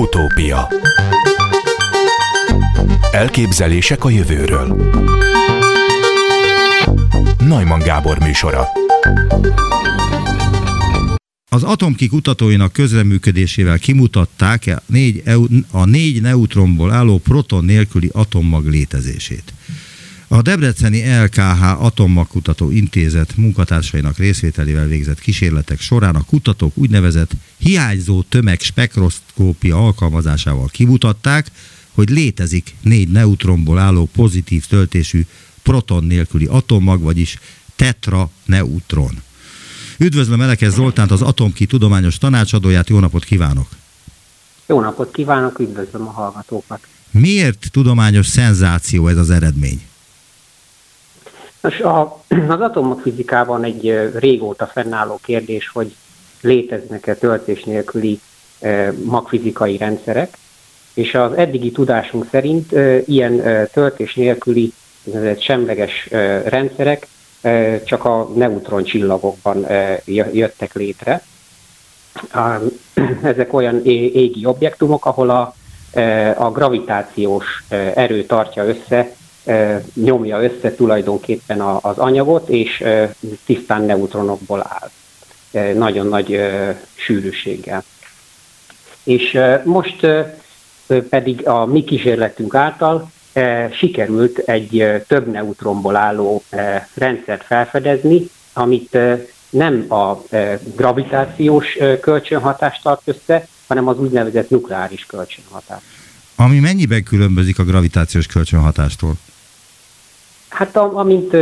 Utópia. Elképzelések a jövőről. Najman Gábor műsora. Az atomki kutatóinak közreműködésével kimutatták a négy, a négy neutronból álló proton nélküli atommag létezését. A Debreceni LKH Atommagkutató Intézet munkatársainak részvételével végzett kísérletek során a kutatók úgynevezett hiányzó tömeg spektroszkópia alkalmazásával kimutatták, hogy létezik négy neutronból álló pozitív töltésű proton nélküli atommag, vagyis tetraneutron. Üdvözlöm Elekes Zoltánt, az Atomki tudományos tanácsadóját, jó napot kívánok! Jó napot kívánok, üdvözlöm a hallgatókat! Miért tudományos szenzáció ez az eredmény? Nos, a, az atommagfizikában egy régóta fennálló kérdés, hogy léteznek-e töltés nélküli magfizikai rendszerek, és az eddigi tudásunk szerint ilyen töltés nélküli semleges rendszerek csak a neutron csillagokban e, jöttek létre. Ezek olyan égi objektumok, ahol a, a gravitációs erő tartja össze nyomja össze tulajdonképpen az anyagot, és tisztán neutronokból áll. Nagyon nagy sűrűséggel. És most pedig a mi kísérletünk által sikerült egy több neutronból álló rendszert felfedezni, amit nem a gravitációs kölcsönhatást tart össze, hanem az úgynevezett nukleáris kölcsönhatást. Ami mennyiben különbözik a gravitációs kölcsönhatástól? Hát amint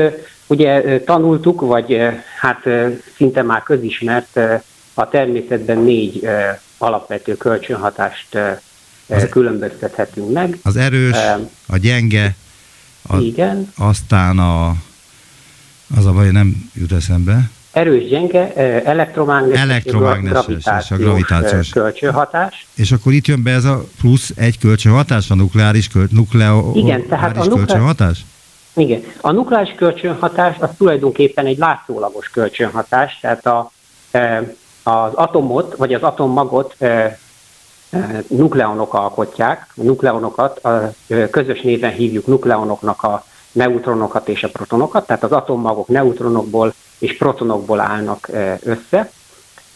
ugye tanultuk, vagy hát szinte már közismert, a természetben négy alapvető kölcsönhatást az, különböztethetünk meg. Az erős, a gyenge, a, igen. aztán a, az a baj, nem jut eszembe. Erős, gyenge, elektromágneses, elektromágneses és a gravitációs kölcsönhatás. És akkor itt jön be ez a plusz egy kölcsönhatás, a nukleáris köl, nukleo, Igen, tehát a nukleáris kölcsönhatás? Igen. A nukleáris kölcsönhatás az tulajdonképpen egy látszólagos kölcsönhatás, tehát a, az atomot, vagy az atommagot nukleonok alkotják. A nukleonokat a közös néven hívjuk nukleonoknak a neutronokat és a protonokat, tehát az atommagok neutronokból és protonokból állnak össze,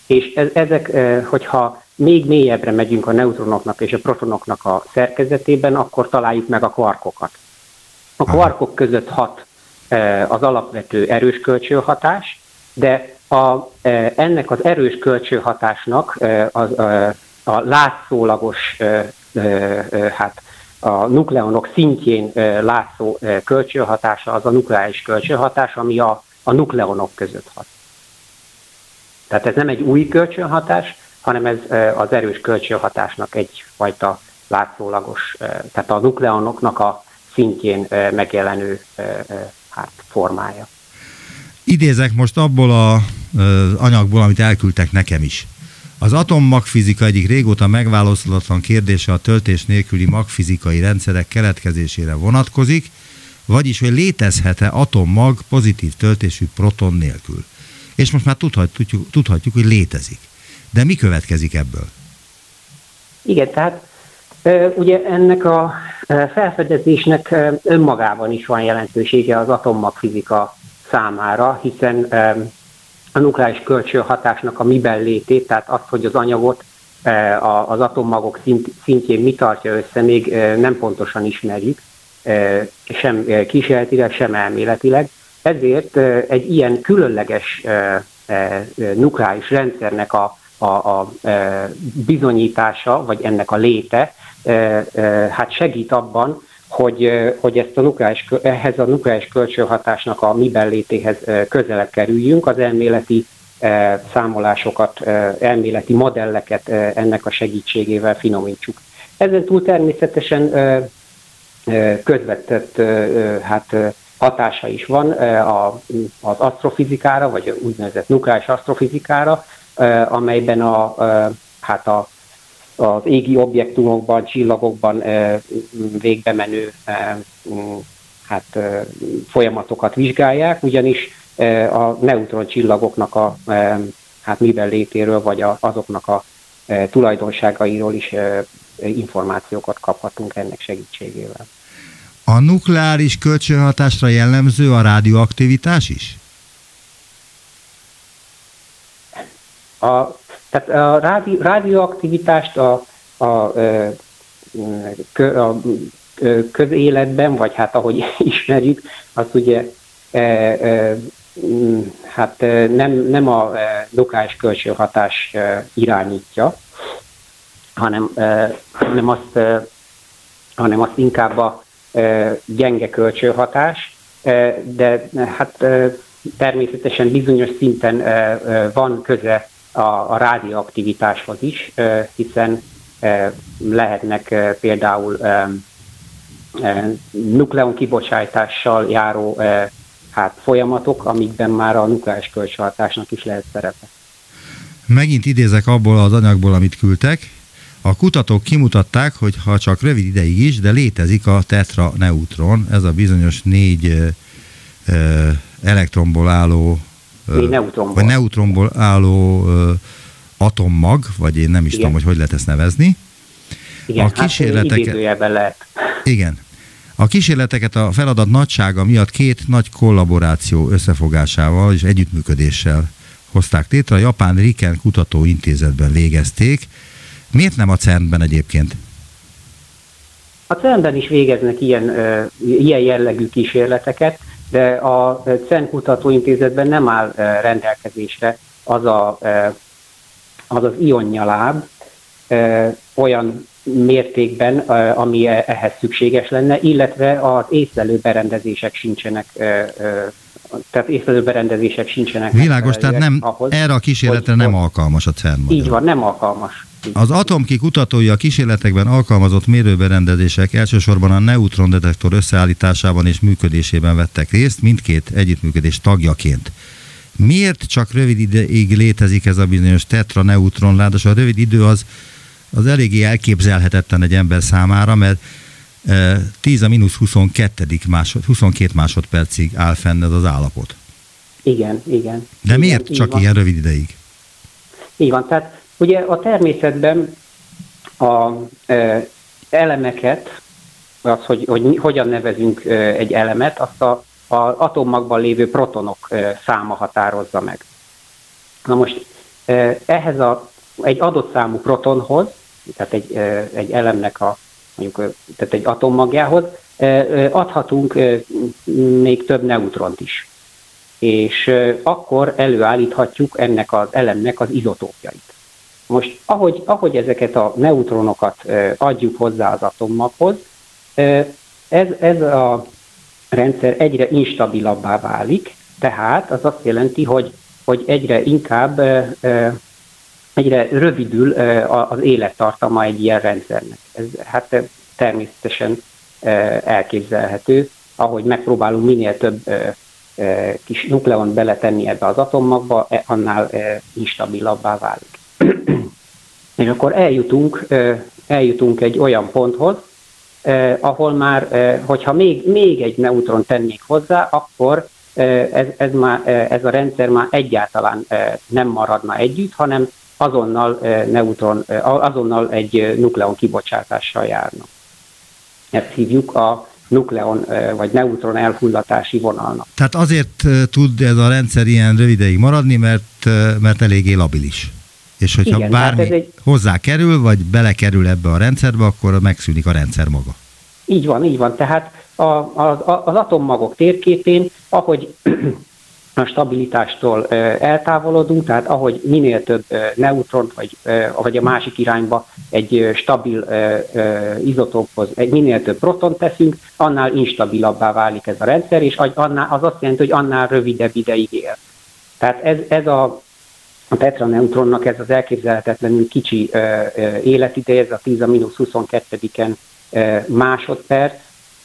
és ezek, hogyha még mélyebbre megyünk a neutronoknak és a protonoknak a szerkezetében, akkor találjuk meg a kvarkokat. A kvarkok között hat az alapvető erős kölcsönhatás, de a, ennek az erős kölcsönhatásnak az, a látszólagos, hát a nukleonok szintjén látszó kölcsönhatása az a nukleáris kölcsönhatás, ami a, a nukleonok között hat. Tehát ez nem egy új kölcsönhatás, hanem ez az erős kölcsönhatásnak egyfajta látszólagos, tehát a nukleonoknak a szintjén megjelenő hát, formája. Idézek most abból a, az anyagból, amit elküldtek nekem is. Az atommagfizika egyik régóta megválaszolatlan kérdése a töltés nélküli magfizikai rendszerek keletkezésére vonatkozik, vagyis, hogy létezhet-e atommag pozitív töltésű proton nélkül. És most már tudhatjuk, tudhatjuk, hogy létezik. De mi következik ebből? Igen, tehát Ugye ennek a felfedezésnek önmagában is van jelentősége az atommagfizika számára, hiszen a nukleáris kölcsönhatásnak a miben létét, tehát az, hogy az anyagot az atommagok szintjén mi tartja össze, még nem pontosan ismerjük, sem kísérletileg, sem elméletileg. Ezért egy ilyen különleges nukleáris rendszernek a, a, a bizonyítása, vagy ennek a léte hát segít abban, hogy, hogy ezt a nukleáris, ehhez a nukleáris kölcsönhatásnak a miben létéhez közelebb kerüljünk, az elméleti számolásokat, elméleti modelleket ennek a segítségével finomítsuk. Ezen túl természetesen közvetett hát, hatása is van az asztrofizikára, vagy úgynevezett nukleáris asztrofizikára, amelyben a, hát a az égi objektumokban, csillagokban végbe menő hát, folyamatokat vizsgálják, ugyanis a neutron csillagoknak a hát mivel létéről, vagy a, azoknak a tulajdonságairól is információkat kaphatunk ennek segítségével. A nukleáris kölcsönhatásra jellemző a rádióaktivitás is? A, tehát a rádi, rádióaktivitást a, a, a, a közéletben, vagy hát ahogy ismerjük, az ugye e, e, hát nem, nem a nukleáris kölcsönhatás irányítja, hanem, hanem, azt, hanem azt inkább a gyenge kölcsönhatás, de hát természetesen bizonyos szinten van köze a, a rádióaktivitáshoz is, hiszen lehetnek például nukleon kibocsátással járó hát, folyamatok, amikben már a nukleáris kölcsönhatásnak is lehet szerepe. Megint idézek abból az anyagból, amit küldtek. A kutatók kimutatták, hogy ha csak rövid ideig is, de létezik a tetra neutron, ez a bizonyos négy ö, elektronból álló négy neutronból. vagy neutronból álló ö, atommag, vagy én nem is Igen. tudom, hogy hogy lehet ezt nevezni. Igen, a kísérleteket, hát lehet. Igen. A kísérleteket a feladat nagysága miatt két nagy kollaboráció összefogásával és együttműködéssel hozták létre. A Japán Riken Kutatóintézetben végezték. Miért nem a CERN-ben egyébként? A CERN-ben is végeznek ilyen, ilyen jellegű kísérleteket, de a CERN Kutatóintézetben nem áll uh, rendelkezésre az a, az, az ionyaláb, olyan mértékben, ami e, ehhez szükséges lenne, illetve az észlelő berendezések sincsenek tehát észlelő berendezések sincsenek. Világos, tehát nem, ahhoz, erre a kísérletre nem alkalmas a CERN Így van, nem alkalmas. Az atomki kutatói a kísérletekben alkalmazott mérőberendezések elsősorban a neutrondetektor összeállításában és működésében vettek részt, mindkét együttműködés tagjaként. Miért csak rövid ideig létezik ez a bizonyos tetra neutron? Ráadásul a rövid idő az az eléggé elképzelhetetlen egy ember számára, mert 10 a mínusz 22. Másod, 22 másodpercig áll fenn ez az állapot. Igen, igen. De igen, miért csak van. ilyen rövid ideig? Így van, tehát ugye a természetben a e, elemeket, az, hogy, hogy hogyan nevezünk egy elemet, azt a, a atommagban lévő protonok száma határozza meg. Na most ehhez a, egy adott számú protonhoz tehát egy, egy elemnek a, mondjuk, tehát egy atommagjához, adhatunk még több neutront is. És akkor előállíthatjuk ennek az elemnek az izotópjait. Most, ahogy, ahogy ezeket a neutronokat adjuk hozzá az atommaghoz, ez, ez a rendszer egyre instabilabbá válik, tehát az azt jelenti, hogy, hogy egyre inkább egyre rövidül az élettartama egy ilyen rendszernek. Ez hát természetesen elképzelhető, ahogy megpróbálunk minél több kis nukleon beletenni ebbe az atommagba, e, annál instabilabbá válik. És akkor eljutunk, eljutunk egy olyan ponthoz, ahol már, hogyha még, még egy neutron tennék hozzá, akkor ez, ez, már, ez a rendszer már egyáltalán nem maradna együtt, hanem azonnal neutron, azonnal egy nukleon kibocsátással járnak. Ezt hívjuk a nukleon vagy neutron elhullatási vonalnak. Tehát azért tud ez a rendszer ilyen rövideig maradni, mert, mert eléggé labilis. És hogyha Igen, bármi egy... hozzá kerül, vagy belekerül ebbe a rendszerbe, akkor megszűnik a rendszer maga. Így van, így van. Tehát a, a, az atommagok térképén, ahogy a stabilitástól eltávolodunk, tehát ahogy minél több neutront, vagy, vagy a másik irányba egy stabil izotóphoz egy minél több protont teszünk, annál instabilabbá válik ez a rendszer, és annál, az azt jelenti, hogy annál rövidebb ideig él. Tehát ez, ez a, a tetraneutronnak ez az elképzelhetetlenül kicsi életideje, ez a 10 a 22-en másodperc,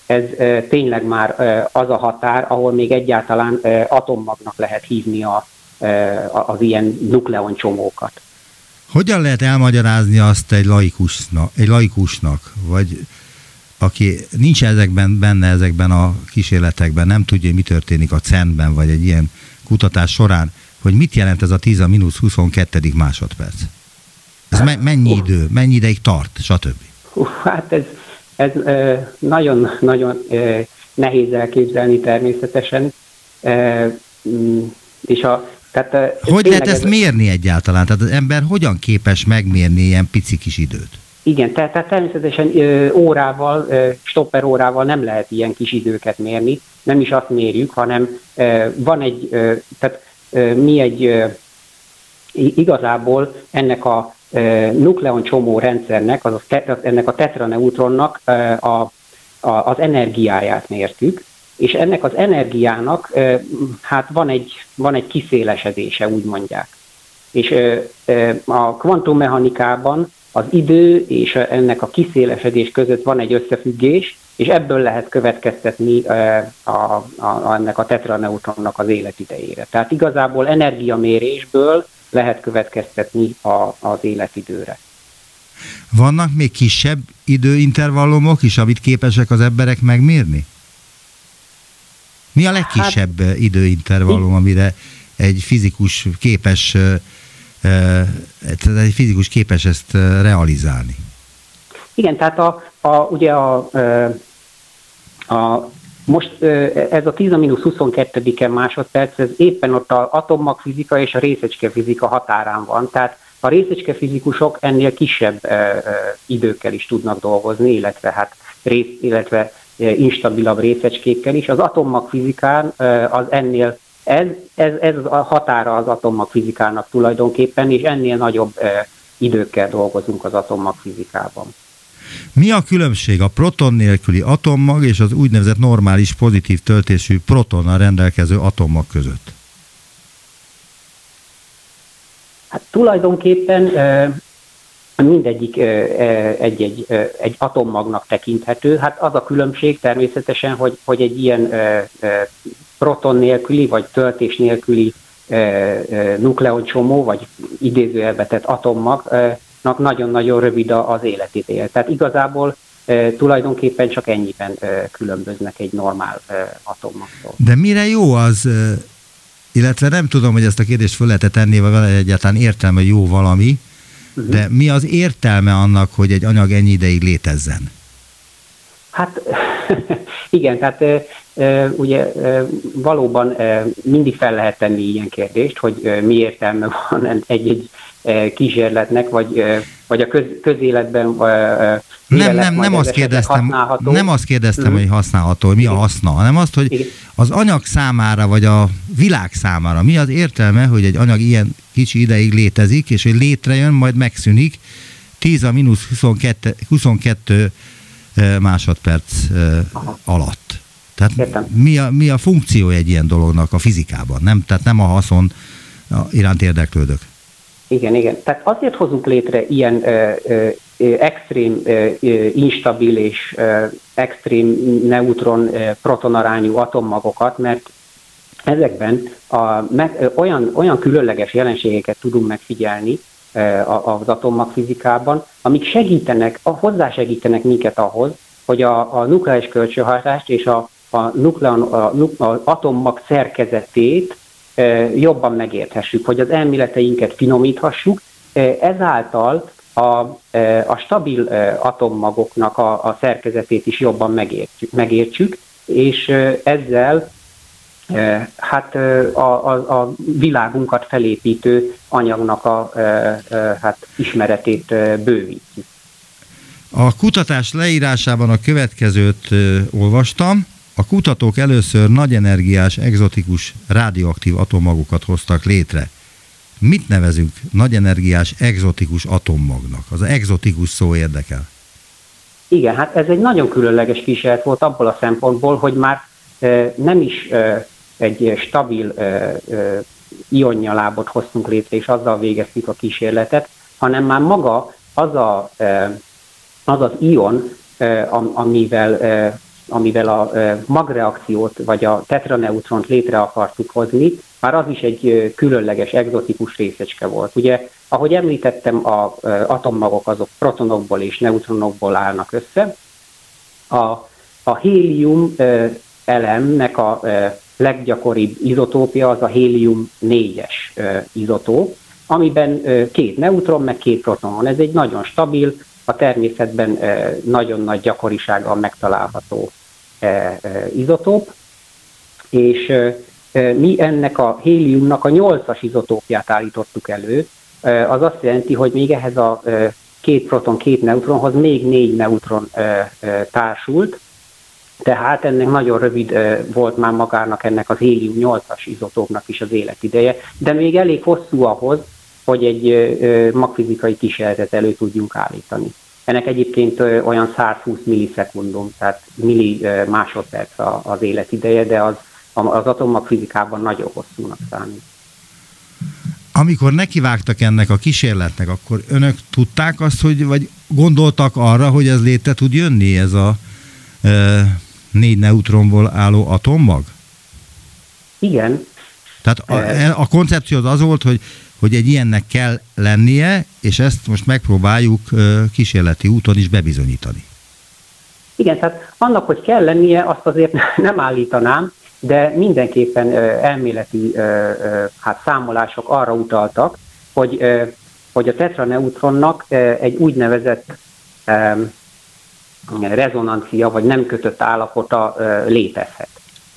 ez tényleg már az a határ, ahol még egyáltalán atommagnak lehet hívni a, az ilyen nukleoncsomókat. Hogyan lehet elmagyarázni azt egy laikusnak, egy laikusnak vagy aki nincs ezekben, benne ezekben a kísérletekben, nem tudja, mi történik a CERN-ben, vagy egy ilyen kutatás során, hogy mit jelent ez a 10 a mínusz 22. másodperc? Ez me- mennyi idő, mennyi ideig tart, stb. Uh, hát ez, ez nagyon-nagyon nehéz elképzelni természetesen. Mm, és a, tehát, hogy lehet ezt ez... mérni egyáltalán? Tehát az ember hogyan képes megmérni ilyen pici kis időt? Igen, tehát, tehát természetesen ö, órával, ö, stopper órával nem lehet ilyen kis időket mérni, nem is azt mérjük, hanem ö, van egy, ö, tehát mi egy igazából ennek a nukleon csomó rendszernek, azaz ennek a tetraneutronnak a, a, az energiáját mértük, és ennek az energiának hát van egy, van egy kiszélesedése, úgy mondják. És a kvantummechanikában az idő és ennek a kiszélesedés között van egy összefüggés, és ebből lehet következtetni a, a, a, ennek a tetraneutronnak az életidejére. Tehát igazából energiamérésből lehet következtetni a, az életidőre. Vannak még kisebb időintervallumok is, amit képesek az emberek megmérni? Mi a legkisebb hát, időintervallum, amire egy fizikus képes egy fizikus képes ezt realizálni? Igen, tehát a, a, ugye a, a most ez a 10-22 másodperc, ez éppen ott az atommagfizika és a részecskefizika határán van. Tehát a részecskefizikusok ennél kisebb időkkel is tudnak dolgozni, illetve hát rész, illetve instabilabb részecskékkel is. Az atommagfizikán az ennél ez, ez, ez a határa az atommagfizikának tulajdonképpen, és ennél nagyobb időkkel dolgozunk az atommagfizikában. Mi a különbség a proton nélküli atommag és az úgynevezett normális pozitív töltésű protonnal rendelkező atommag között? Hát tulajdonképpen mindegyik egy-egy egy atommagnak tekinthető. Hát az a különbség természetesen, hogy, hogy egy ilyen proton nélküli vagy töltés nélküli nukleoncsomó, vagy idézőjelbetett atommag nagyon-nagyon rövid az életideje. Tehát igazából tulajdonképpen csak ennyiben különböznek egy normál atommagtól. De mire jó az, illetve nem tudom, hogy ezt a kérdést föl lehet tenni, vagy van egyáltalán értelme jó valami, uh-huh. de mi az értelme annak, hogy egy anyag ennyi ideig létezzen? Hát igen, tehát ugye valóban mindig fel lehet tenni ilyen kérdést, hogy mi értelme van egy-egy kísérletnek, vagy, vagy a köz, közéletben nem, nem, nem azt kérdeztem, nem azt kérdeztem, mm. hogy használható, hogy mi a haszna, hanem azt, hogy Igen. az anyag számára, vagy a világ számára mi az értelme, hogy egy anyag ilyen kicsi ideig létezik, és hogy létrejön, majd megszűnik 10 a mínusz 22, 22 másodperc Aha. alatt. Tehát mi a, mi a funkció egy ilyen dolognak a fizikában? Nem, tehát nem a haszon iránt érdeklődök. Igen, igen. Tehát azért hozunk létre ilyen ö, ö, extrém, ö, instabil és ö, extrém neutron-proton arányú atommagokat, mert ezekben a, meg, olyan, olyan különleges jelenségeket tudunk megfigyelni az atommagfizikában, amik segítenek, hozzásegítenek minket ahhoz, hogy a, a nukleáris kölcsönhatást és a, a, nukleon, a, a atommag szerkezetét jobban megérthessük, hogy az elméleteinket finomíthassuk, ezáltal a, a stabil atommagoknak a, a szerkezetét is jobban megértjük, megértsük és ezzel hát a, a, a világunkat felépítő anyagnak a hát ismeretét bővítjük. A kutatás leírásában a következőt olvastam. A kutatók először nagy energiás, egzotikus, radioaktív atommagokat hoztak létre. Mit nevezünk nagy energiás, egzotikus atommagnak? Az egzotikus szó érdekel. Igen, hát ez egy nagyon különleges kísérlet volt abból a szempontból, hogy már nem is egy stabil e, ionnyalábot hoztunk létre, és azzal végeztük a kísérletet, hanem már maga az a, az, az ion, amivel amivel a magreakciót vagy a tetraneutront létre akartuk hozni, már az is egy különleges, egzotikus részecske volt. Ugye, ahogy említettem, az atommagok azok protonokból és neutronokból állnak össze. A, a hélium elemnek a leggyakoribb izotópia az a hélium 4-es izotóp, amiben két neutron, meg két proton van. Ez egy nagyon stabil, a természetben nagyon nagy gyakorisággal megtalálható izotóp, és mi ennek a héliumnak a nyolcas izotópját állítottuk elő, az azt jelenti, hogy még ehhez a két proton, két neutronhoz még négy neutron társult, tehát ennek nagyon rövid volt már magának ennek az hélium 8-as izotópnak is az életideje, de még elég hosszú ahhoz, hogy egy magfizikai kísérletet elő tudjunk állítani. Ennek egyébként olyan 120 millisekundum, tehát milli másodperc az életideje, de az, az atommagfizikában nagyon hosszúnak számít. Amikor nekivágtak ennek a kísérletnek, akkor önök tudták azt, hogy, vagy gondoltak arra, hogy ez létre tud jönni, ez a négy neutronból álló atommag? Igen. Tehát a, a koncepció az az volt, hogy hogy egy ilyennek kell lennie, és ezt most megpróbáljuk kísérleti úton is bebizonyítani. Igen, tehát annak, hogy kell lennie, azt azért nem állítanám, de mindenképpen elméleti hát számolások arra utaltak, hogy, hogy a tetraneutronnak egy úgynevezett rezonancia, vagy nem kötött állapota létezhet.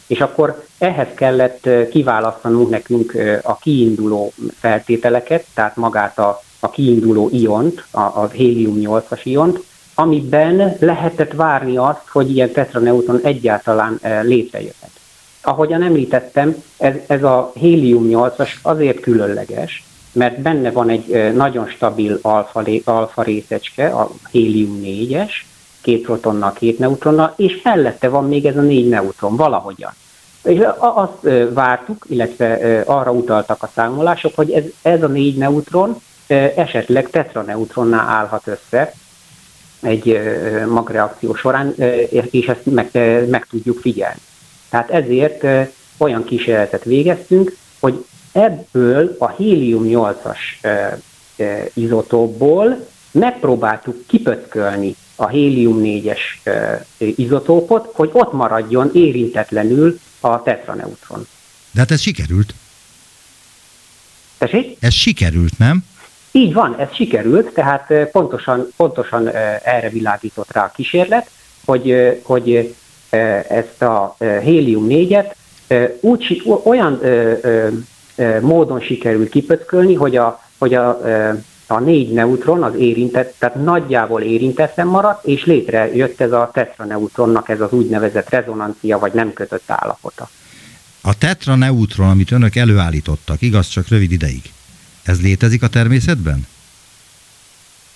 És akkor ehhez kellett kiválasztanunk nekünk a kiinduló feltételeket, tehát magát a, a kiinduló iont, a, a hélium-8-as iont, amiben lehetett várni azt, hogy ilyen tetraneutron egyáltalán létrejöhet. Ahogyan említettem, ez, ez a hélium-8-as azért különleges, mert benne van egy nagyon stabil alfa, alfa részecske, a hélium-4-es, két protonnal, két neutronnal, és mellette van még ez a négy neutron, valahogyan. És azt vártuk, illetve arra utaltak a számolások, hogy ez, ez a négy neutron esetleg tetraneutronná állhat össze egy magreakció során, és ezt meg, meg tudjuk figyelni. Tehát ezért olyan kísérletet végeztünk, hogy ebből a hélium-8-as izotópból megpróbáltuk kipötkölni a hélium-4-es izotópot, hogy ott maradjon érintetlenül a tetraneutron. De hát ez sikerült. Tessék? Ez sikerült, nem? Így van, ez sikerült, tehát pontosan, pontosan erre világított rá a kísérlet, hogy, hogy ezt a hélium-4-et úgy, olyan módon sikerült kipöckölni, hogy a, hogy a a négy neutron az érintett, tehát nagyjából érintetlen maradt, és létrejött ez a tetraneutronnak ez az úgynevezett rezonancia, vagy nem kötött állapota. A tetraneutron, amit önök előállítottak, igaz, csak rövid ideig, ez létezik a természetben?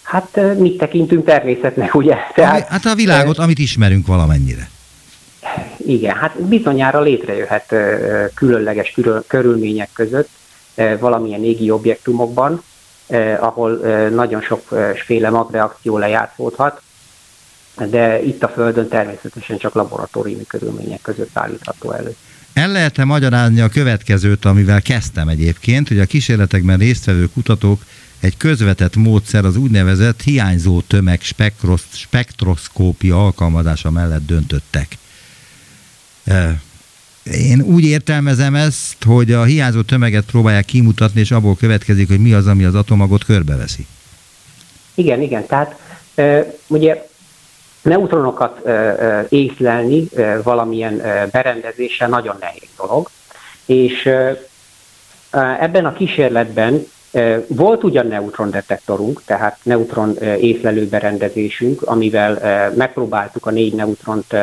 Hát mit tekintünk természetnek, ugye? Tehát, hát a világot, amit ismerünk valamennyire. Igen, hát bizonyára létrejöhet különleges körülmények között valamilyen égi objektumokban, ahol eh, nagyon sokféle magreakció lejátszódhat, de itt a Földön természetesen csak laboratóriumi körülmények között állítható elő. El lehet-e magyarázni a következőt, amivel kezdtem egyébként, hogy a kísérletekben résztvevő kutatók egy közvetett módszer az úgynevezett hiányzó tömeg spektroszkópia alkalmazása mellett döntöttek. Én úgy értelmezem ezt, hogy a hiányzó tömeget próbálják kimutatni, és abból következik, hogy mi az, ami az atomagot körbeveszi. Igen, igen. Tehát ugye neutronokat észlelni valamilyen berendezéssel nagyon nehéz dolog, és ebben a kísérletben volt ugyan neutrondetektorunk, tehát neutron észlelő berendezésünk, amivel megpróbáltuk a négy neutront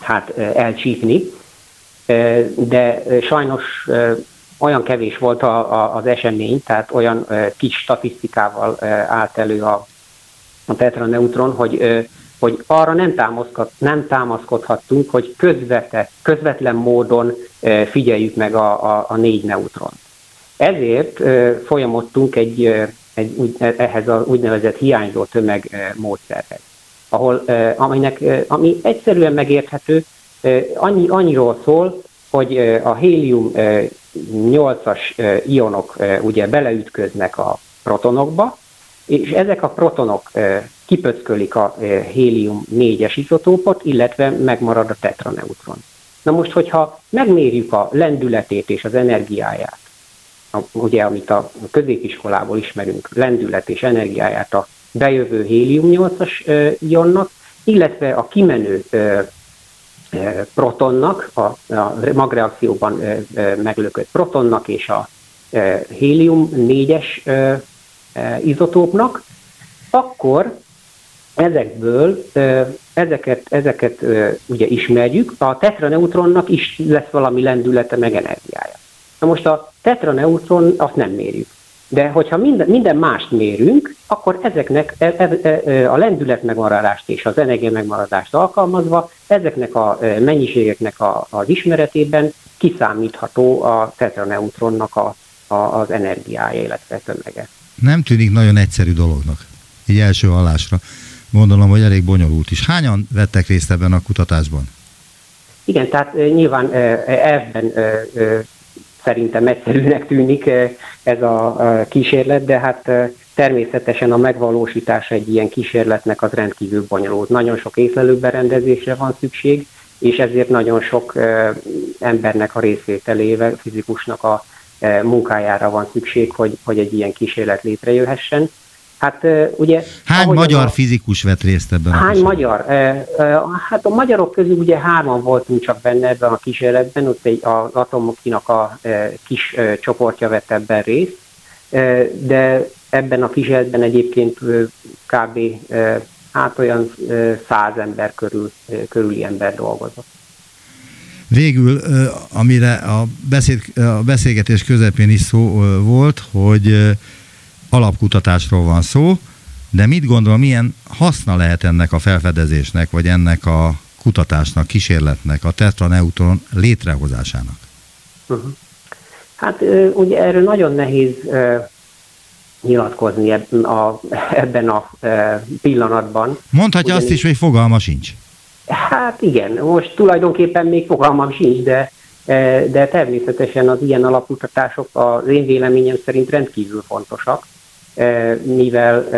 hát elcsípni, de sajnos olyan kevés volt a, a, az esemény, tehát olyan kis statisztikával állt elő a, a tetraneutron, hogy, hogy arra nem, támaszkod, nem támaszkodhattunk, hogy közvetett, közvetlen módon figyeljük meg a, a, a négy neutron. Ezért folyamodtunk egy, egy, ehhez az úgynevezett hiányzó tömeg módszerhez, ahol, aminek, ami egyszerűen megérthető, annyi, annyiról szól, hogy a hélium 8-as ionok ugye beleütköznek a protonokba, és ezek a protonok kipöckölik a hélium 4-es izotópot, illetve megmarad a tetraneutron. Na most, hogyha megmérjük a lendületét és az energiáját ugye amit a középiskolából ismerünk, lendület és energiáját a bejövő hélium-8-as ionnak, illetve a kimenő protonnak, a, magreakcióban meglökött protonnak és a hélium 4-es izotópnak, akkor ezekből, ezeket, ezeket ugye ismerjük, a tetraneutronnak is lesz valami lendülete meg energiája. Na most a tetraneutron azt nem mérjük. De hogyha minden, minden mást mérünk, akkor ezeknek e, e, e, a lendület megmaradást és az energia megmaradást alkalmazva, ezeknek a mennyiségeknek a, az ismeretében kiszámítható a tetraneutronnak a, a, az energiája, illetve tömege. Nem tűnik nagyon egyszerű dolognak, így első hallásra. Gondolom, hogy elég bonyolult is. Hányan vettek részt ebben a kutatásban? Igen, tehát nyilván ebben szerintem egyszerűnek tűnik ez a kísérlet, de hát természetesen a megvalósítása egy ilyen kísérletnek az rendkívül bonyolult. Nagyon sok észlelőberendezésre van szükség, és ezért nagyon sok embernek a részvételével, fizikusnak a munkájára van szükség, hogy, hogy egy ilyen kísérlet létrejöhessen. Hát ugye... Hány magyar a, fizikus vett részt ebben? Hány a magyar? Hát a magyarok közül ugye hárman voltunk csak benne ebben a kísérletben, ott egy, az atomokinak a kis csoportja vett ebben részt, de ebben a kísérletben egyébként kb. hát olyan száz ember körül, körüli ember dolgozott. Végül, amire a, beszéd, a beszélgetés közepén is szó volt, hogy alapkutatásról van szó, de mit gondol, milyen haszna lehet ennek a felfedezésnek, vagy ennek a kutatásnak, kísérletnek, a tetraneutron létrehozásának? Uh-huh. Hát ugye erről nagyon nehéz nyilatkozni ebben a, ebben a pillanatban. Mondhatja Ugyanis, azt is, hogy fogalma sincs. Hát igen, most tulajdonképpen még fogalmam sincs, de, de természetesen az ilyen alapkutatások az én véleményem szerint rendkívül fontosak, mivel,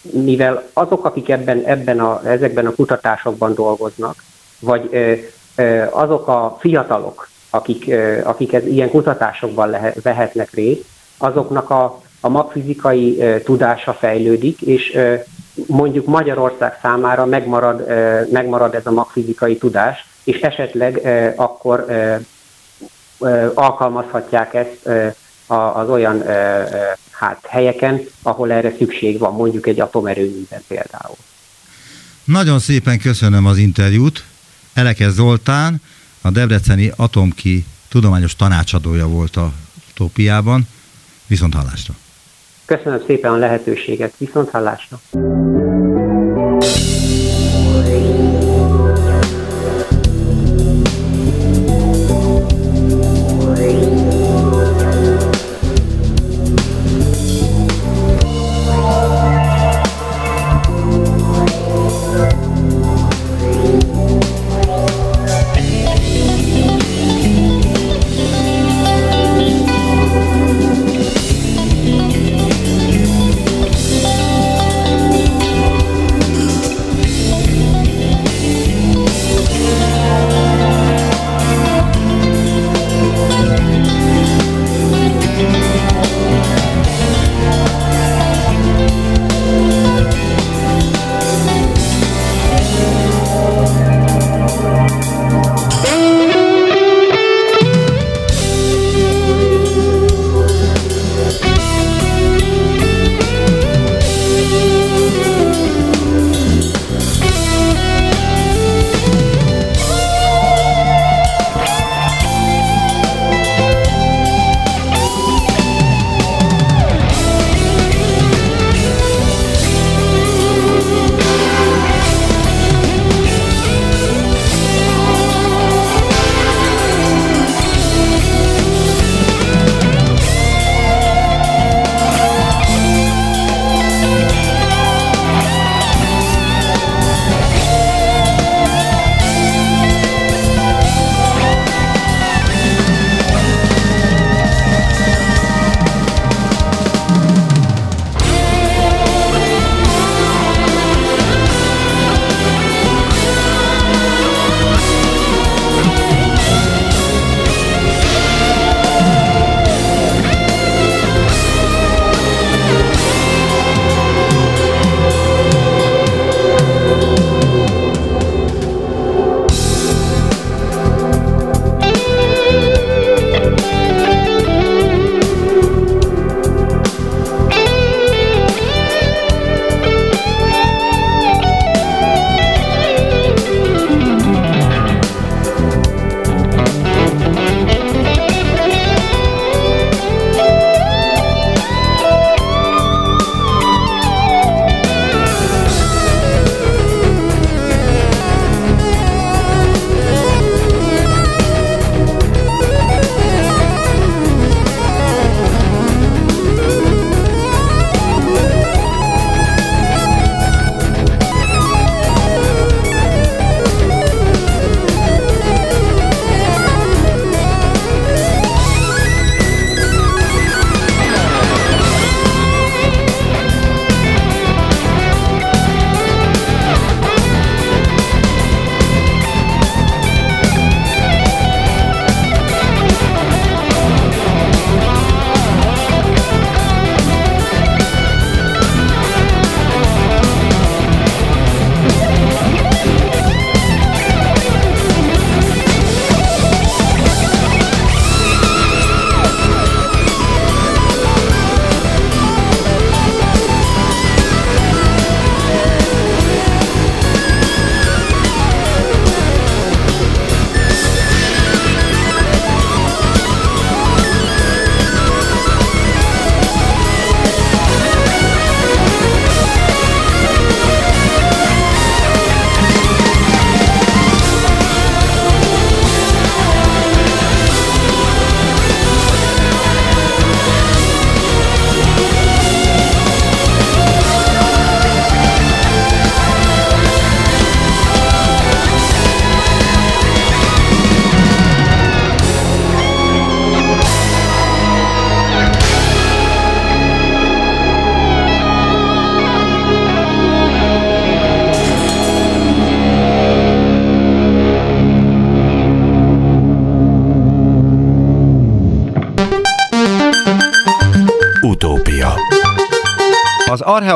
mivel azok, akik ebben, ebben a, ezekben a kutatásokban dolgoznak, vagy azok a fiatalok, akik, akik ez, ilyen kutatásokban lehet, vehetnek részt, azoknak a, a magfizikai tudása fejlődik, és mondjuk Magyarország számára megmarad, megmarad ez a magfizikai tudás, és esetleg akkor alkalmazhatják ezt az olyan hát, helyeken, ahol erre szükség van, mondjuk egy atomerőműben például. Nagyon szépen köszönöm az interjút. Elekez Zoltán, a Debreceni Atomki tudományos tanácsadója volt a Tópiában. Viszont hallásra! Köszönöm szépen a lehetőséget, viszont hallásra!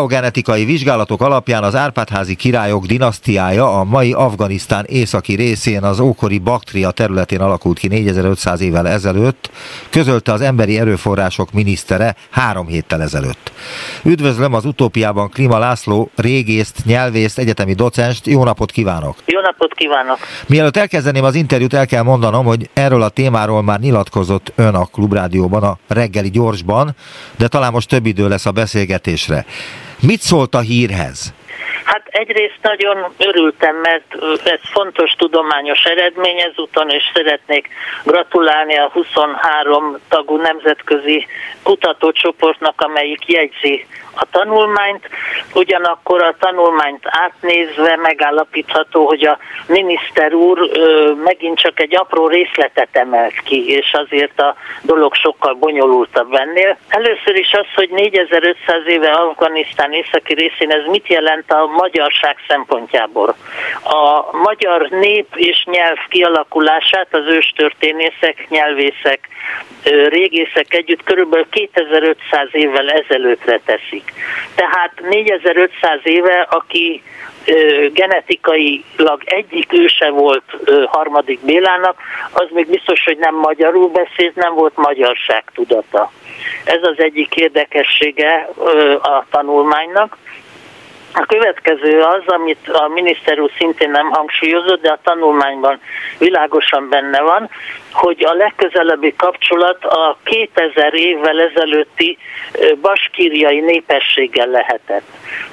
Archeogenetikai vizsgálatok alapján az Árpádházi királyok dinasztiája a mai Afganisztán északi részén az ókori Baktria területén alakult ki 4500 évvel ezelőtt, közölte az emberi erőforrások minisztere három héttel ezelőtt. Üdvözlöm az utópiában Klima László, régészt, nyelvészt, egyetemi docenst. Jó napot kívánok! Jó napot kívánok! Mielőtt elkezdeném az interjút, el kell mondanom, hogy erről a témáról már nyilatkozott ön a Klubrádióban, a reggeli gyorsban, de talán most több idő lesz a beszélgetésre. Mit szólt a hírhez? Hát egyrészt nagyon örültem, mert ez fontos tudományos eredmény ezúton, és szeretnék gratulálni a 23 tagú nemzetközi kutatócsoportnak, amelyik jegyzi a tanulmányt, ugyanakkor a tanulmányt átnézve megállapítható, hogy a miniszter úr megint csak egy apró részletet emelt ki, és azért a dolog sokkal bonyolultabb ennél. Először is az, hogy 4500 éve Afganisztán északi részén ez mit jelent a magyarság szempontjából. A magyar nép és nyelv kialakulását az őstörténészek, nyelvészek, régészek együtt körülbelül 2500 évvel ezelőttre teszik. Tehát 4500 éve, aki genetikailag egyik őse volt harmadik Bélának, az még biztos, hogy nem magyarul beszélt, nem volt magyarság tudata. Ez az egyik érdekessége a tanulmánynak. A következő az, amit a miniszter úr szintén nem hangsúlyozott, de a tanulmányban világosan benne van, hogy a legközelebbi kapcsolat a 2000 évvel ezelőtti baskíriai népességgel lehetett.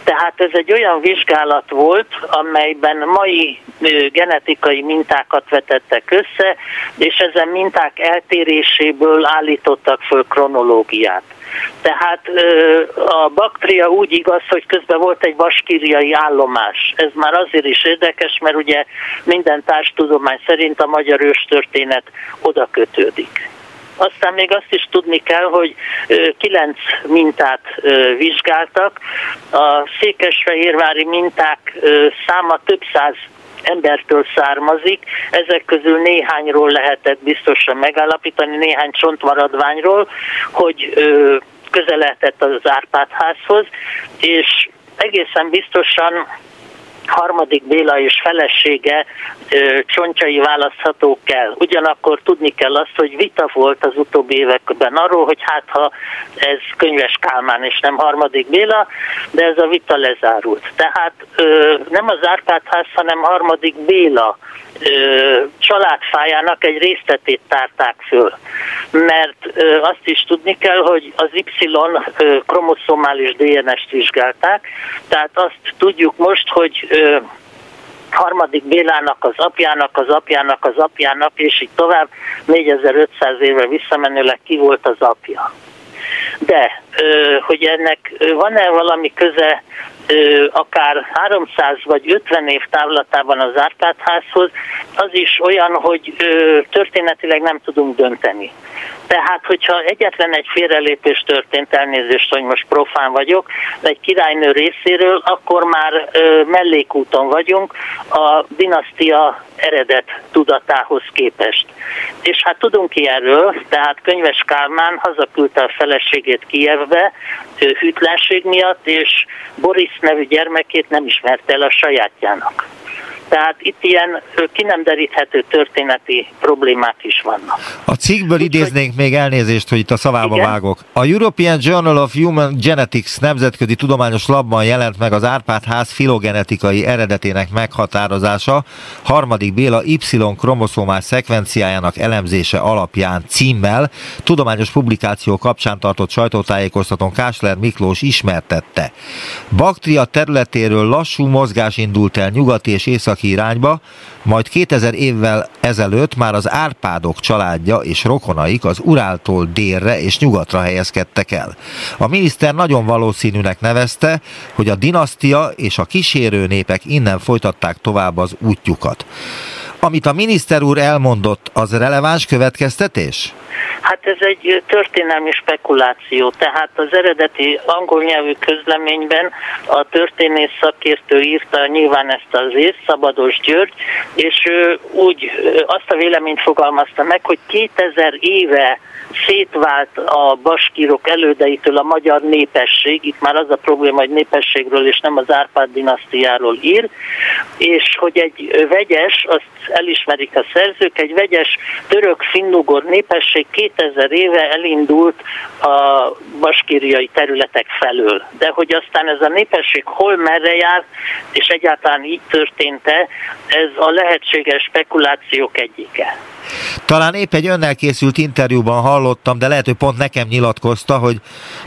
Tehát ez egy olyan vizsgálat volt, amelyben mai genetikai mintákat vetettek össze, és ezen minták eltéréséből állítottak föl kronológiát. Tehát a baktria úgy igaz, hogy közben volt egy baskíriai állomás. Ez már azért is érdekes, mert ugye minden társtudomány szerint a magyar őstörténet oda kötődik. Aztán még azt is tudni kell, hogy kilenc mintát vizsgáltak. A székesfehérvári minták száma több száz embertől származik, ezek közül néhányról lehetett biztosan megállapítani, néhány csontmaradványról, hogy közeledett az Árpádházhoz, és egészen biztosan harmadik Béla és felesége ö, csontjai választhatók el. Ugyanakkor tudni kell azt, hogy vita volt az utóbbi években arról, hogy hát ha ez könyves Kálmán és nem harmadik Béla, de ez a vita lezárult. Tehát ö, nem az Árpádház, hanem harmadik Béla családfájának egy részletét tárták föl. Mert azt is tudni kell, hogy az Y kromoszomális DNS-t vizsgálták, tehát azt tudjuk most, hogy harmadik Bélának, az apjának, az apjának, az apjának, és így tovább 4500 évre visszamenőleg ki volt az apja. De, hogy ennek van-e valami köze akár 300 vagy 50 év távlatában az Árpádházhoz, az is olyan, hogy történetileg nem tudunk dönteni. Tehát, hogyha egyetlen egy félrelépés történt, elnézést, hogy most profán vagyok, de egy királynő részéről, akkor már ö, mellékúton vagyunk a dinasztia eredet tudatához képest. És hát tudunk ilyenről, tehát Könyves Kálmán hazaküldte a feleségét Kijevbe hűtlenség miatt, és Boris nevű gyermekét nem ismerte el a sajátjának. Tehát itt ilyen ki nem deríthető történeti problémák is vannak. A cikkből Úgy, idéznénk hogy... még elnézést, hogy itt a szavába igen? vágok. A European Journal of Human Genetics nemzetközi tudományos labban jelent meg az Árpád ház filogenetikai eredetének meghatározása, harmadik Béla Y-kromoszómás szekvenciájának elemzése alapján címmel tudományos publikáció kapcsán tartott sajtótájékoztatón Kásler Miklós ismertette. Baktria területéről lassú mozgás indult el nyugati és észak irányba, majd 2000 évvel ezelőtt már az Árpádok családja és rokonaik az Uráltól délre és nyugatra helyezkedtek el. A miniszter nagyon valószínűnek nevezte, hogy a dinasztia és a kísérő népek innen folytatták tovább az útjukat. Amit a miniszter úr elmondott, az releváns következtetés? Hát ez egy történelmi spekuláció, tehát az eredeti angol nyelvű közleményben a történész szakértő írta nyilván ezt az részt, Szabados György, és ő úgy azt a véleményt fogalmazta meg, hogy 2000 éve szétvált a baskírok elődeitől a magyar népesség, itt már az a probléma, hogy népességről és nem az Árpád dinasztiáról ír, és hogy egy vegyes, azt elismerik a szerzők, egy vegyes török-finnugor népesség 2000 éve elindult a baskíriai területek felől. De hogy aztán ez a népesség hol merre járt, és egyáltalán így történt-e, ez a lehetséges spekulációk egyike. Talán épp egy önnel készült interjúban hallottam, de lehet, hogy pont nekem nyilatkozta, hogy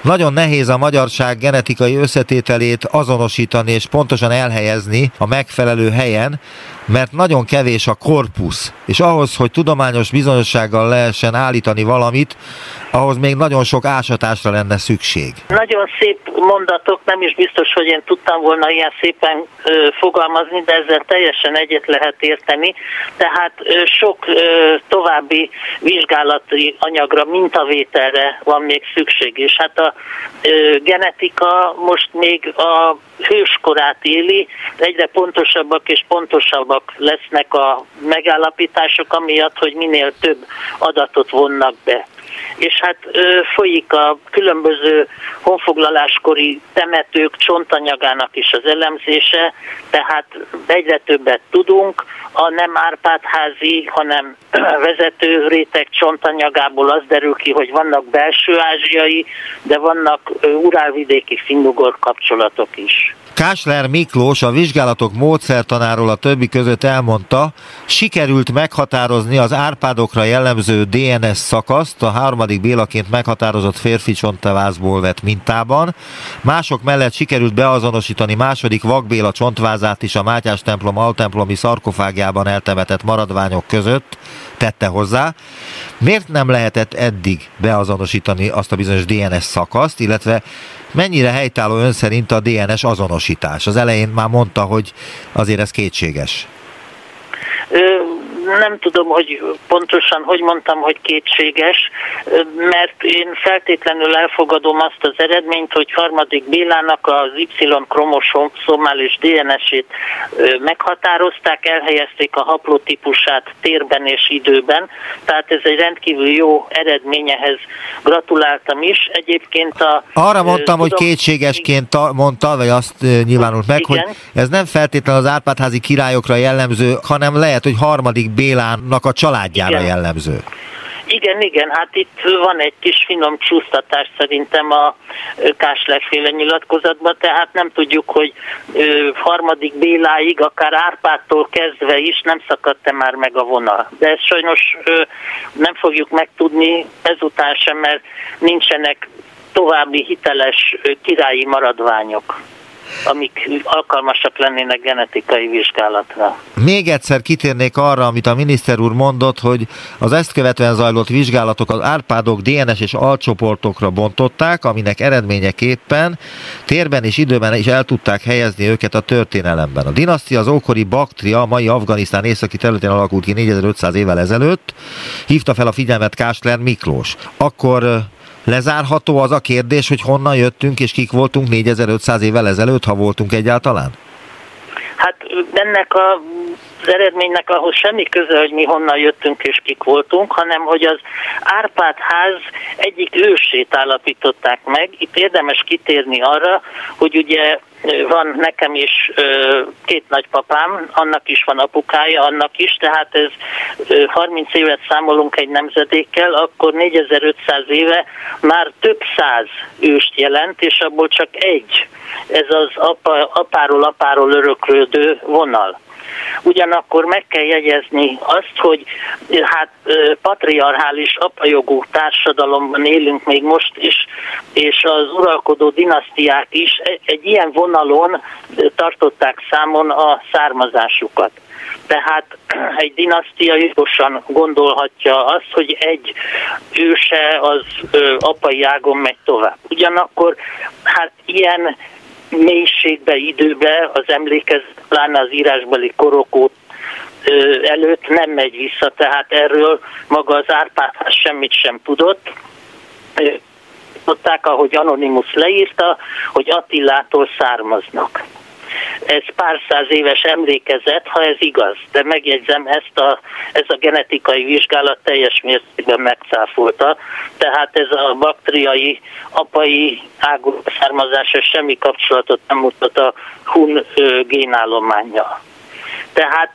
nagyon nehéz a magyarság genetikai összetételét azonosítani és pontosan elhelyezni a megfelelő helyen, mert nagyon kevés a korpusz, és ahhoz, hogy tudományos bizonyossággal lehessen állítani valamit, ahhoz még nagyon sok ásatásra lenne szükség. Nagyon szép mondatok, nem is biztos, hogy én tudtam volna ilyen szépen ö, fogalmazni, de ezzel teljesen egyet lehet érteni. Tehát ö, sok ö, további vizsgálati anyagra, mintavételre van még szükség, és hát a ö, genetika most még a hőskorát éli, egyre pontosabbak és pontosabbak lesznek a megállapítások, amiatt, hogy minél több adatot vonnak be és hát ö, folyik a különböző honfoglaláskori temetők csontanyagának is az elemzése, tehát egyre többet tudunk, a nem Árpádházi, hanem vezető réteg csontanyagából az derül ki, hogy vannak belső ázsiai, de vannak urálvidéki finnugor kapcsolatok is. Kásler Miklós a vizsgálatok módszertanáról a többi között elmondta, sikerült meghatározni az árpádokra jellemző DNS szakaszt a harmadik Bélaként meghatározott férfi csontvázból vett mintában. Mások mellett sikerült beazonosítani második Vakbéla csontvázát is a Mátyás templom altemplomi szarkofágjában eltemetett maradványok között, tette hozzá. Miért nem lehetett eddig beazonosítani azt a bizonyos DNS szakaszt, illetve mennyire helytálló ön szerint a DNS azonosítás? Az elején már mondta, hogy azért ez kétséges. Nem tudom, hogy pontosan hogy mondtam, hogy kétséges, mert én feltétlenül elfogadom azt az eredményt, hogy harmadik Bélának az Y-kromoszómális DNS-ét meghatározták, elhelyezték a haplotípusát térben és időben, tehát ez egy rendkívül jó eredményehez gratuláltam is. Egyébként a... Arra mondtam, tudom, hogy kétségesként mondta, vagy azt nyilvánult meg, igen. hogy ez nem feltétlenül az Árpádházi királyokra jellemző, hanem lehet, hogy harmadik Bélának a családjára igen. jellemző. Igen, igen, hát itt van egy kis finom csúsztatás szerintem a Káslerféle nyilatkozatban, tehát nem tudjuk, hogy harmadik Béláig, akár Árpától kezdve is nem szakadt-e már meg a vonal. De ezt sajnos nem fogjuk megtudni ezután sem, mert nincsenek további hiteles királyi maradványok amik alkalmasak lennének genetikai vizsgálatra. Még egyszer kitérnék arra, amit a miniszter úr mondott, hogy az ezt követően zajlott vizsgálatok az árpádok DNS és alcsoportokra bontották, aminek eredményeképpen térben és időben is el tudták helyezni őket a történelemben. A dinasztia az ókori Baktria, mai Afganisztán északi területén alakult ki 4500 évvel ezelőtt, hívta fel a figyelmet Kásler Miklós. Akkor Lezárható az a kérdés, hogy honnan jöttünk és kik voltunk 4500 évvel ezelőtt, ha voltunk egyáltalán? Hát ennek a az eredménynek ahhoz semmi köze, hogy mi honnan jöttünk és kik voltunk, hanem hogy az Árpád ház egyik ősét állapították meg. Itt érdemes kitérni arra, hogy ugye van nekem is két nagypapám, annak is van apukája, annak is, tehát ez 30 évet számolunk egy nemzedékkel, akkor 4500 éve már több száz őst jelent, és abból csak egy. Ez az apa, apáról apáról öröklődő vonal. Ugyanakkor meg kell jegyezni azt, hogy hát patriarchális apajogú társadalomban élünk még most is, és az uralkodó dinasztiák is egy ilyen vonalon tartották számon a származásukat. Tehát egy dinasztia jogosan gondolhatja azt, hogy egy őse az ö, apai ágon megy tovább. Ugyanakkor hát ilyen mélységbe, időbe az emlékezet, pláne az írásbeli korok előtt nem megy vissza, tehát erről maga az Árpádház semmit sem tudott. Tudták, ahogy Anonymous leírta, hogy Attilától származnak ez pár száz éves emlékezet, ha ez igaz. De megjegyzem, ezt a, ez a genetikai vizsgálat teljes mértékben megcáfolta. Tehát ez a baktriai, apai ágú származása semmi kapcsolatot nem mutat a hun génállományjal. Tehát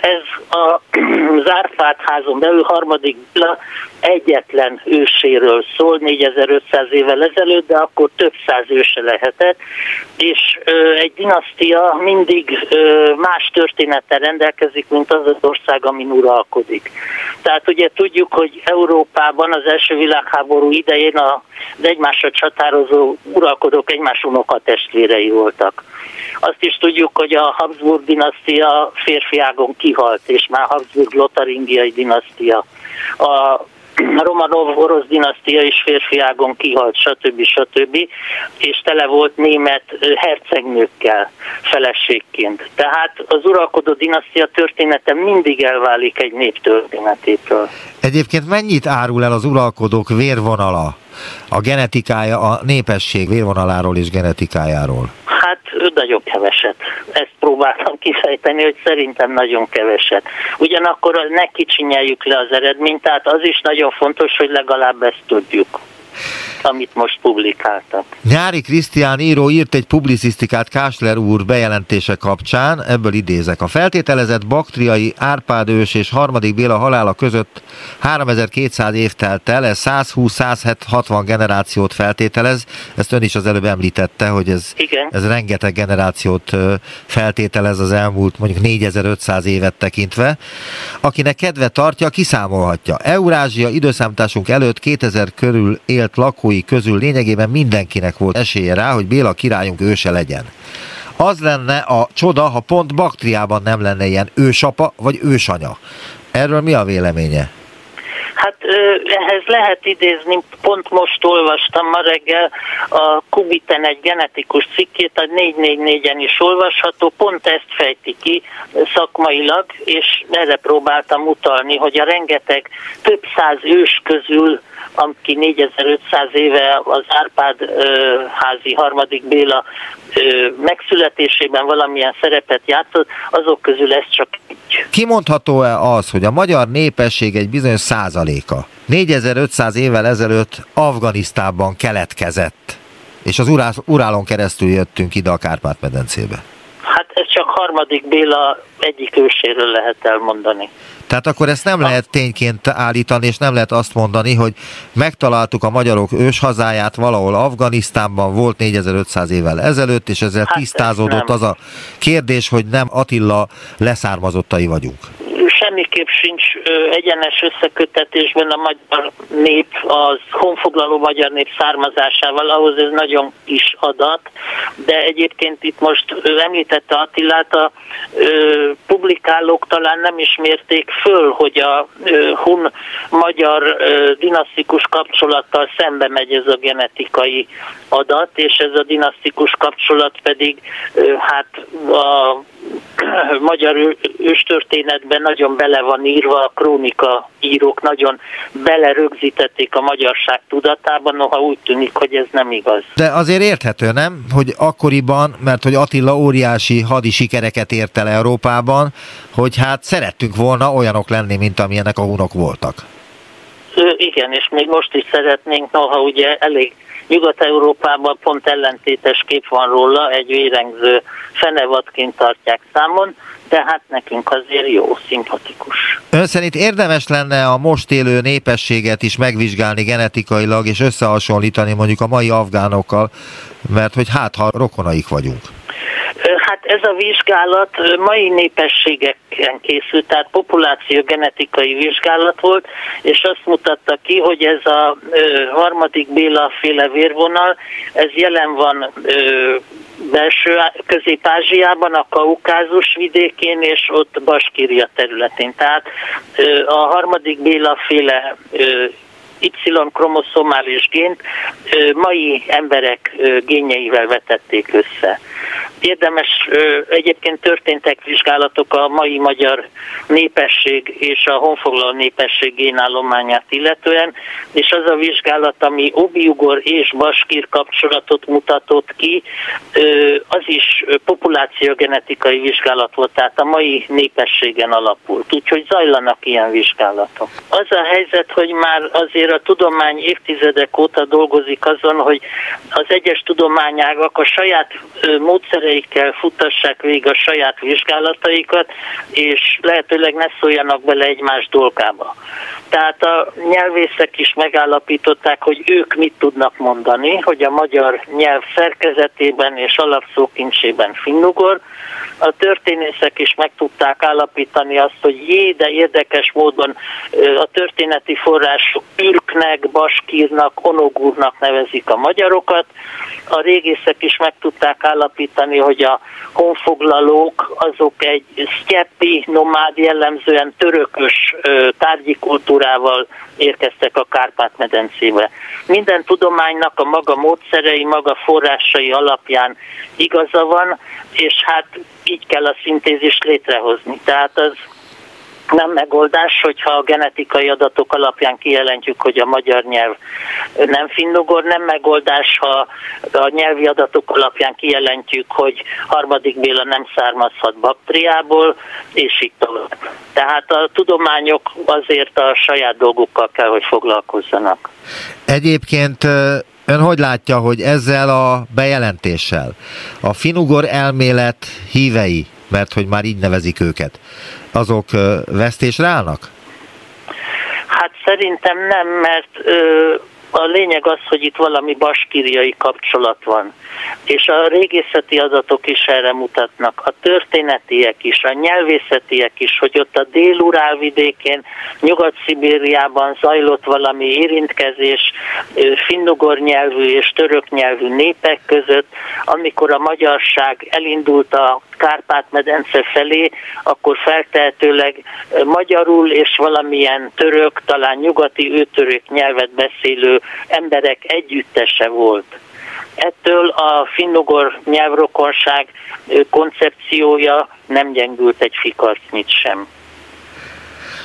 ez a Zárfát házon belül harmadik egyetlen őséről szól, 4500 évvel ezelőtt, de akkor több száz őse lehetett, és egy dinasztia mindig más történettel rendelkezik, mint az az ország, amin uralkodik. Tehát ugye tudjuk, hogy Európában az első világháború idején az egymásra csatározó uralkodók egymás unoka testvérei voltak. Azt is tudjuk, hogy a Habsburg dinasztia férfiágon kihalt, és már Habsburg lotaringiai dinasztia. A Romanov orosz dinasztia is férfiágon kihalt, stb. stb. és tele volt német hercegnőkkel feleségként. Tehát az uralkodó dinasztia története mindig elválik egy nép történetétől. Egyébként mennyit árul el az uralkodók vérvonala, a genetikája, a népesség vérvonaláról és genetikájáról? nagyon keveset. Ezt próbáltam kifejteni, hogy szerintem nagyon keveset. Ugyanakkor ne kicsinyeljük le az eredményt, tehát az is nagyon fontos, hogy legalább ezt tudjuk amit most publikáltak. Nyári Krisztián író írt egy publicisztikát Kásler úr bejelentése kapcsán, ebből idézek. A feltételezett baktriai Árpád ős és harmadik Béla halála között 3200 év telt el, ez 120-160 generációt feltételez, ezt ön is az előbb említette, hogy ez, Igen. ez rengeteg generációt feltételez az elmúlt mondjuk 4500 évet tekintve. Akinek kedve tartja, kiszámolhatja. Eurázsia időszámításunk előtt 2000 körül élt lakói lakói közül lényegében mindenkinek volt esélye rá, hogy Béla királyunk őse legyen. Az lenne a csoda, ha pont Baktriában nem lenne ilyen ősapa vagy ősanya. Erről mi a véleménye? Hát ehhez lehet idézni, pont most olvastam ma reggel a Kubiten egy genetikus cikkét, a 444-en is olvasható, pont ezt fejti ki szakmailag, és erre próbáltam utalni, hogy a rengeteg több száz ős közül aki 4500 éve az Árpád házi harmadik Béla megszületésében valamilyen szerepet játszott, azok közül ez csak egy. Kimondható-e az, hogy a magyar népesség egy bizonyos százaléka 4500 évvel ezelőtt Afganisztánban keletkezett, és az Urálon keresztül jöttünk ide a Kárpát-medencébe? Hát ez csak harmadik Béla egyik őséről lehet elmondani. Tehát akkor ezt nem lehet tényként állítani, és nem lehet azt mondani, hogy megtaláltuk a magyarok őshazáját valahol Afganisztánban, volt 4500 évvel ezelőtt, és ezzel hát tisztázódott az a kérdés, hogy nem Attila leszármazottai vagyunk semmiképp sincs egyenes összekötetésben a magyar nép, az honfoglaló magyar nép származásával, ahhoz ez nagyon kis adat, de egyébként itt most említette Attilát, a publikálók talán nem ismérték föl, hogy a hun magyar dinasztikus kapcsolattal szembe megy ez a genetikai adat, és ez a dinasztikus kapcsolat pedig hát a magyar őstörténetben nagyon bele van írva, a krónika írók nagyon belerögzítették a magyarság tudatában, noha úgy tűnik, hogy ez nem igaz. De azért érthető, nem? Hogy akkoriban, mert hogy Attila óriási hadi sikereket ért el Európában, hogy hát szerettünk volna olyanok lenni, mint amilyenek a hunok voltak. Igen, és még most is szeretnénk, noha ugye elég Nyugat-Európában pont ellentétes kép van róla, egy vérengző fenevadként tartják számon, de hát nekünk azért jó, szimpatikus. Ön szerint érdemes lenne a most élő népességet is megvizsgálni genetikailag, és összehasonlítani mondjuk a mai afgánokkal, mert hogy hát ha rokonaik vagyunk. Hát ez a vizsgálat mai népességeken készült, tehát populáció genetikai vizsgálat volt, és azt mutatta ki, hogy ez a harmadik Béla féle vérvonal, ez jelen van belső Közép-Ázsiában, a Kaukázus vidékén és ott Baskíria területén. Tehát a harmadik Béla féle Y-kromoszomális gént mai emberek génjeivel vetették össze. Érdemes, egyébként történtek vizsgálatok a mai magyar népesség és a honfoglaló népesség génállományát illetően, és az a vizsgálat, ami obiugor és baskír kapcsolatot mutatott ki, az is populációgenetikai vizsgálat volt, tehát a mai népességen alapult. Úgyhogy zajlanak ilyen vizsgálatok. Az a helyzet, hogy már azért a tudomány évtizedek óta dolgozik azon, hogy az egyes tudományágak a saját módszereikkel futtassák végig a saját vizsgálataikat, és lehetőleg ne szóljanak bele egymás dolgába. Tehát a nyelvészek is megállapították, hogy ők mit tudnak mondani, hogy a magyar nyelv szerkezetében és alapszókincsében finnugor. A történészek is meg tudták állapítani azt, hogy jé, de érdekes módon a történeti források ürknek, baskírnak, onogúrnak nevezik a magyarokat. A régészek is meg tudták állapítani, hogy a honfoglalók azok egy sztyepi, nomád jellemzően törökös tárgyi kultúrával érkeztek a Kárpát-medencébe. Minden tudománynak a maga módszerei, maga forrásai alapján igaza van, és hát így kell a szintézist létrehozni. Tehát az nem megoldás, hogyha a genetikai adatok alapján kijelentjük, hogy a magyar nyelv nem finnugor, nem megoldás, ha a nyelvi adatok alapján kijelentjük, hogy harmadik Béla nem származhat baktriából, és így tovább. Tehát a tudományok azért a saját dolgukkal kell, hogy foglalkozzanak. Egyébként Ön hogy látja, hogy ezzel a bejelentéssel a finugor elmélet hívei, mert hogy már így nevezik őket, azok vesztésre állnak? Hát szerintem nem, mert ö, a lényeg az, hogy itt valami baskíriai kapcsolat van. És a régészeti adatok is erre mutatnak, a történetiek is, a nyelvészetiek is, hogy ott a dél vidékén, Nyugat-Szibériában zajlott valami érintkezés finnugor nyelvű és török nyelvű népek között, amikor a magyarság elindult a Kárpát-medence felé, akkor feltehetőleg magyarul és valamilyen török, talán nyugati őtörök nyelvet beszélő emberek együttese volt. Ettől a finnugor nyelvrokonság koncepciója nem gyengült egy fikarcnyit sem.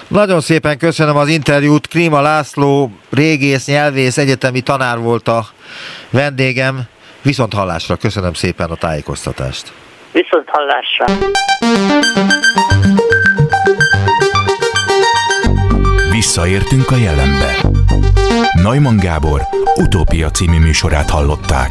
Nagyon szépen köszönöm az interjút. Klíma László, régész, nyelvész, egyetemi tanár volt a vendégem. Viszont hallásra köszönöm szépen a tájékoztatást. Viszont hallásra. Visszaértünk a jelenbe. Neumann Gábor utópia című műsorát hallották.